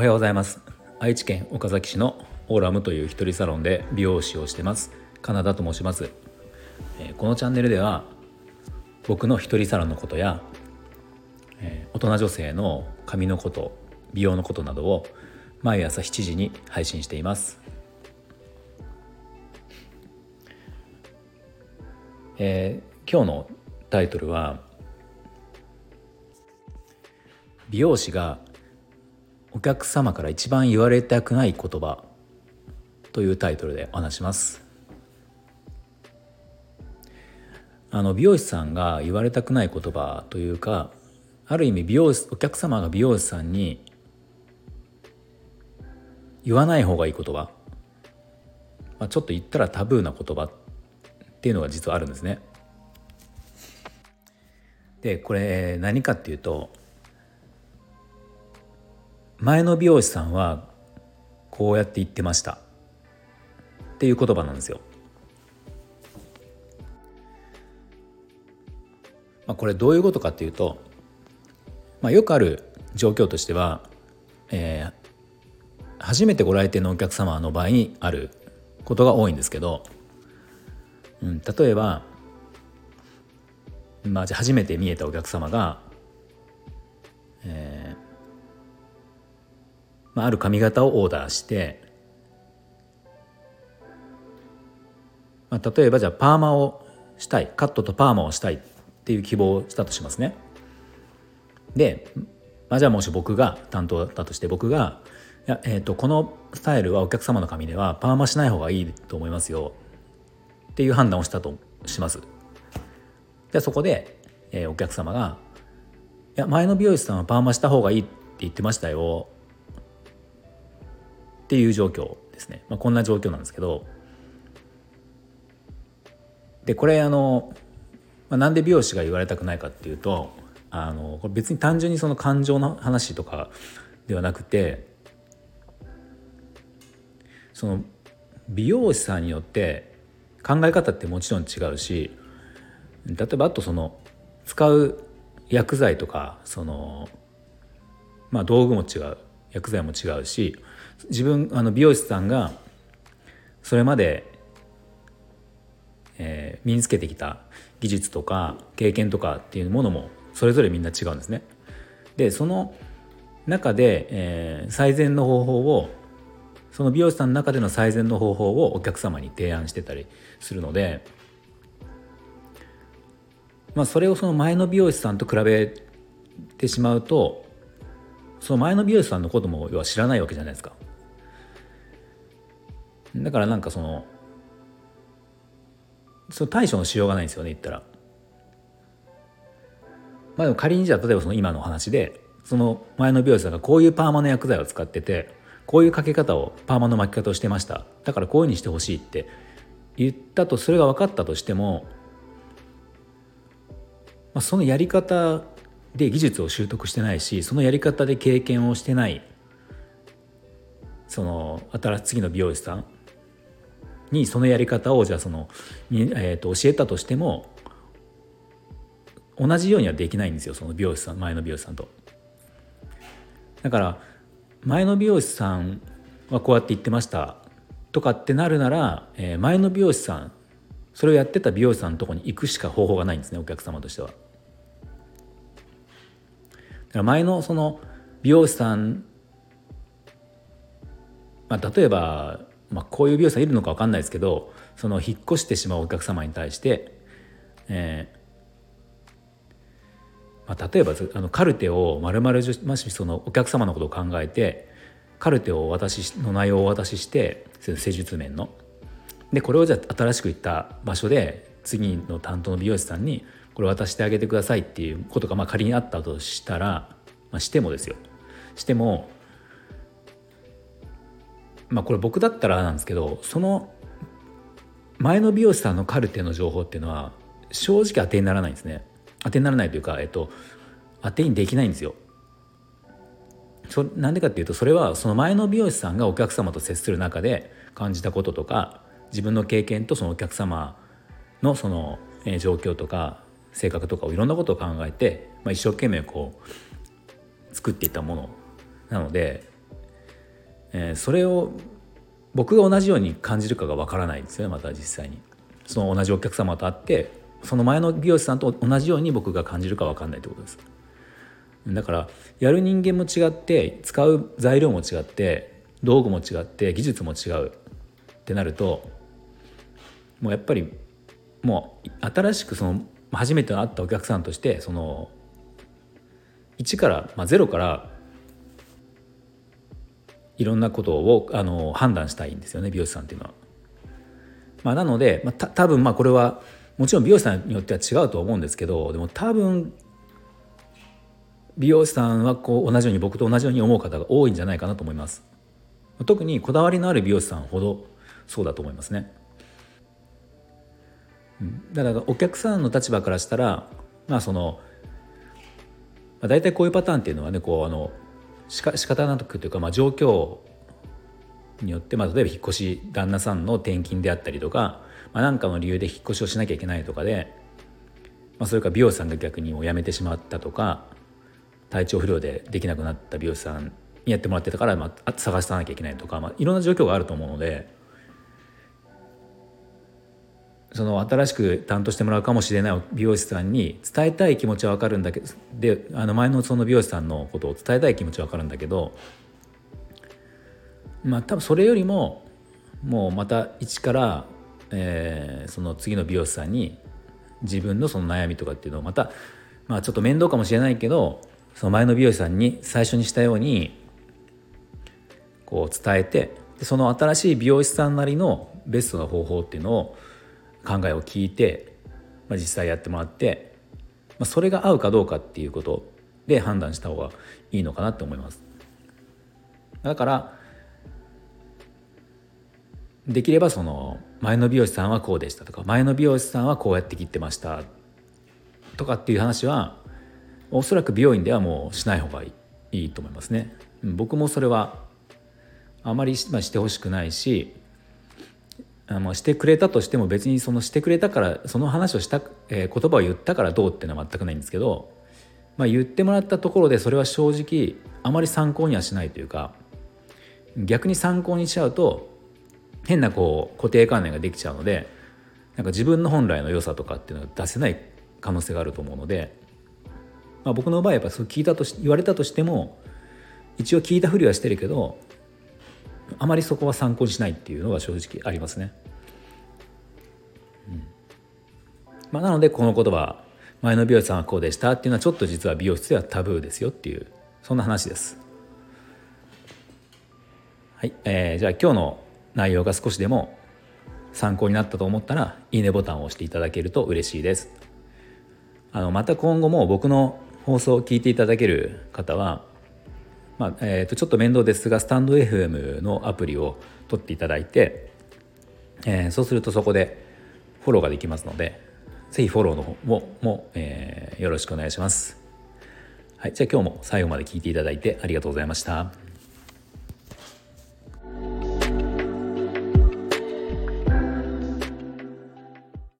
おはようございます。愛知県岡崎市のオーラムという一人サロンで美容師をしてます。カナダと申します。このチャンネルでは僕の一人サロンのことや大人女性の髪のこと美容のことなどを毎朝7時に配信しています。えー、今日のタイトルは美容師がお客様から一番言われたくない言葉というタイトルでお話しますあの美容師さんが言われたくない言葉というかある意味美容お客様が美容師さんに言わない方がいい言葉、まあ、ちょっと言ったらタブーな言葉っていうのが実はあるんですね。でこれ何かっていうと前の美容師さんはこうやって言ってましたっていう言葉なんですよ。まあ、これどういうことかっていうと、まあ、よくある状況としては、えー、初めてご来店のお客様の場合にあることが多いんですけど、うん、例えば、まあ、じゃ初めて見えたお客様が、まあ、ある髪型をオーダーして、まあ、例えばじゃあパーマをしたいカットとパーマをしたいっていう希望をしたとしますね。で、まあ、じゃあもし僕が担当だとして僕がいや、えーと、このスタイルはお客様の髪ではパーマしない方がいいと思いますよっていう判断をしたとします。でそこで、えー、お客様が「いや前の美容師さんはパーマした方がいいって言ってましたよ」っていう状況ですね、まあ、こんな状況なんですけど。でこれあの、まあ、なんで美容師が言われたくないかっていうとあのこれ別に単純にその感情の話とかではなくてその美容師さんによって考え方ってもちろん違うし例えばあとその使う薬剤とかそのまあ道具も違う薬剤も違うし自分あの美容師さんがそれまで、えー、身につけてきた技術とか経験とかっていうものもそれぞれみんな違うんですね。でその中で、えー、最善の方法をその美容師さんの中での最善の方法をお客様に提案してたりするので、まあ、それをその前の美容師さんと比べてしまうとその前の美容師さんのことも要は知らないわけじゃないですか。だからなんかそのその対処のしようがないんですよね言ったら。まあでも仮にじゃあ例えばその今の話でその前の美容師さんがこういうパーマの薬剤を使っててこういうかけ方をパーマの巻き方をしてましただからこういうふうにしてほしいって言ったとそれが分かったとしても、まあ、そのやり方で技術を習得してないしそのやり方で経験をしてないその新次の美容師さんにそのやり方をじゃあその、えー、と教えたとしても同じようにはできないんですよその美容師さん前の美容師さんと。だから前の美容師さんはこうやって言ってましたとかってなるなら、えー、前の美容師さんそれをやってた美容師さんのとこに行くしか方法がないんですねお客様としては。だから前のその美容師さん、まあ、例えば、まあ、こういう美容師さんいるのか分かんないですけどその引っ越してしまうお客様に対して、えー、まあ、例えばあのカルテをまるまるそのお客様のことを考えてカルテをお渡しの内容をお渡しして施術面の。でこれをじゃあ新しく行った場所で次の担当の美容師さんにこれ渡してあげてくださいっていうことがまあ仮にあったとしたら、まあ、してもですよ。してもまあこれ僕だったらなんですけどその前の美容師さんのカルテの情報っていうのは正直当てにならないんですね。当てにならないというか、えっと、当てにできないんですよ。なんでかっていうとそれはその前の美容師さんがお客様と接する中で感じたこととか自分の経験とそのお客様のその、えー、状況とか性格とかをいろんなことを考えて、まあ、一生懸命こう作っていったものなのでえー、それを僕が同じように感じるかがわからないんですよねまた実際に。その同じお客様と会ってその前の美容師さんと同じように僕が感じるか分かんないってことですだからやる人間も違って使う材料も違って道具も違って技術も違うってなるともうやっぱりもう新しくその初めて会ったお客さんとしてその1から、まあ、0からいろんなことをあの判断したいんですよね美容師さんっていうのは。まあ、なので、まあ、た多分まあこれはもちろん美容師さんによっては違うと思うんですけどでも多分美容師さんはこう同じように僕と同じように思う方が多いんじゃないかなと思います。特にこだわりのある美容師さんほどそうだと思いますね。だからお客さんの立場からしたらまあその、まあ、大体こういうパターンっていうのはねこうあのしか仕方なくというか、まあ、状況によって、まあ、例えば引っ越し旦那さんの転勤であったりとかまあ、何かの理由で引っ越しをしなきゃいけないとかで、まあ、それか美容師さんが逆にもう辞めてしまったとか体調不良でできなくなった美容師さんにやってもらってたから、まあ、探さなきゃいけないとか、まあ、いろんな状況があると思うのでその新しく担当してもらうかもしれない美容師さんに伝えたい気持ちは分かるんだけどであの前のその美容師さんのことを伝えたい気持ちは分かるんだけどまあ多分それよりももうまた一からえー、その次の美容師さんに自分のその悩みとかっていうのをまた、まあ、ちょっと面倒かもしれないけどその前の美容師さんに最初にしたようにこう伝えてその新しい美容師さんなりのベストな方法っていうのを考えを聞いて、まあ、実際やってもらって、まあ、それが合うかどうかっていうことで判断した方がいいのかなって思います。だからできればその前の美容師さんはこうでしたとか前の美容師さんはこうやって切ってましたとかっていう話はおそらく美容院ではもうしない方がいいと思いますね。僕もそれはあまり、まあ、してほしくないしあのしてくれたとしても別にそのしてくれたからその話をした、えー、言葉を言ったからどうっていうのは全くないんですけど、まあ、言ってもらったところでそれは正直あまり参考にはしないというか逆に参考にしちゃうと変なこう固定観念ができちゃうのでなんか自分の本来の良さとかっていうのは出せない可能性があると思うので、まあ、僕の場合やっぱそう聞いたとし言われたとしても一応聞いたふりはしてるけどあまりそこは参考にしないっていうのが正直ありますね。うんまあ、なのでこの言葉前の美容師さんはこうでしたっていうのはちょっと実は美容室ではタブーですよっていうそんな話です。はい、えー、じゃあ今日の内容が少しでも参考になったと思ったらいいねボタンを押していただけると嬉しいですあのまた今後も僕の放送を聞いていただける方は、まあえー、とちょっと面倒ですがスタンド FM のアプリを取っていただいて、えー、そうするとそこでフォローができますのでぜひフォローの方もも、えー、よろしくお願いします。はい、じゃあ今日も最後まで聞いていただいてありがとうございました。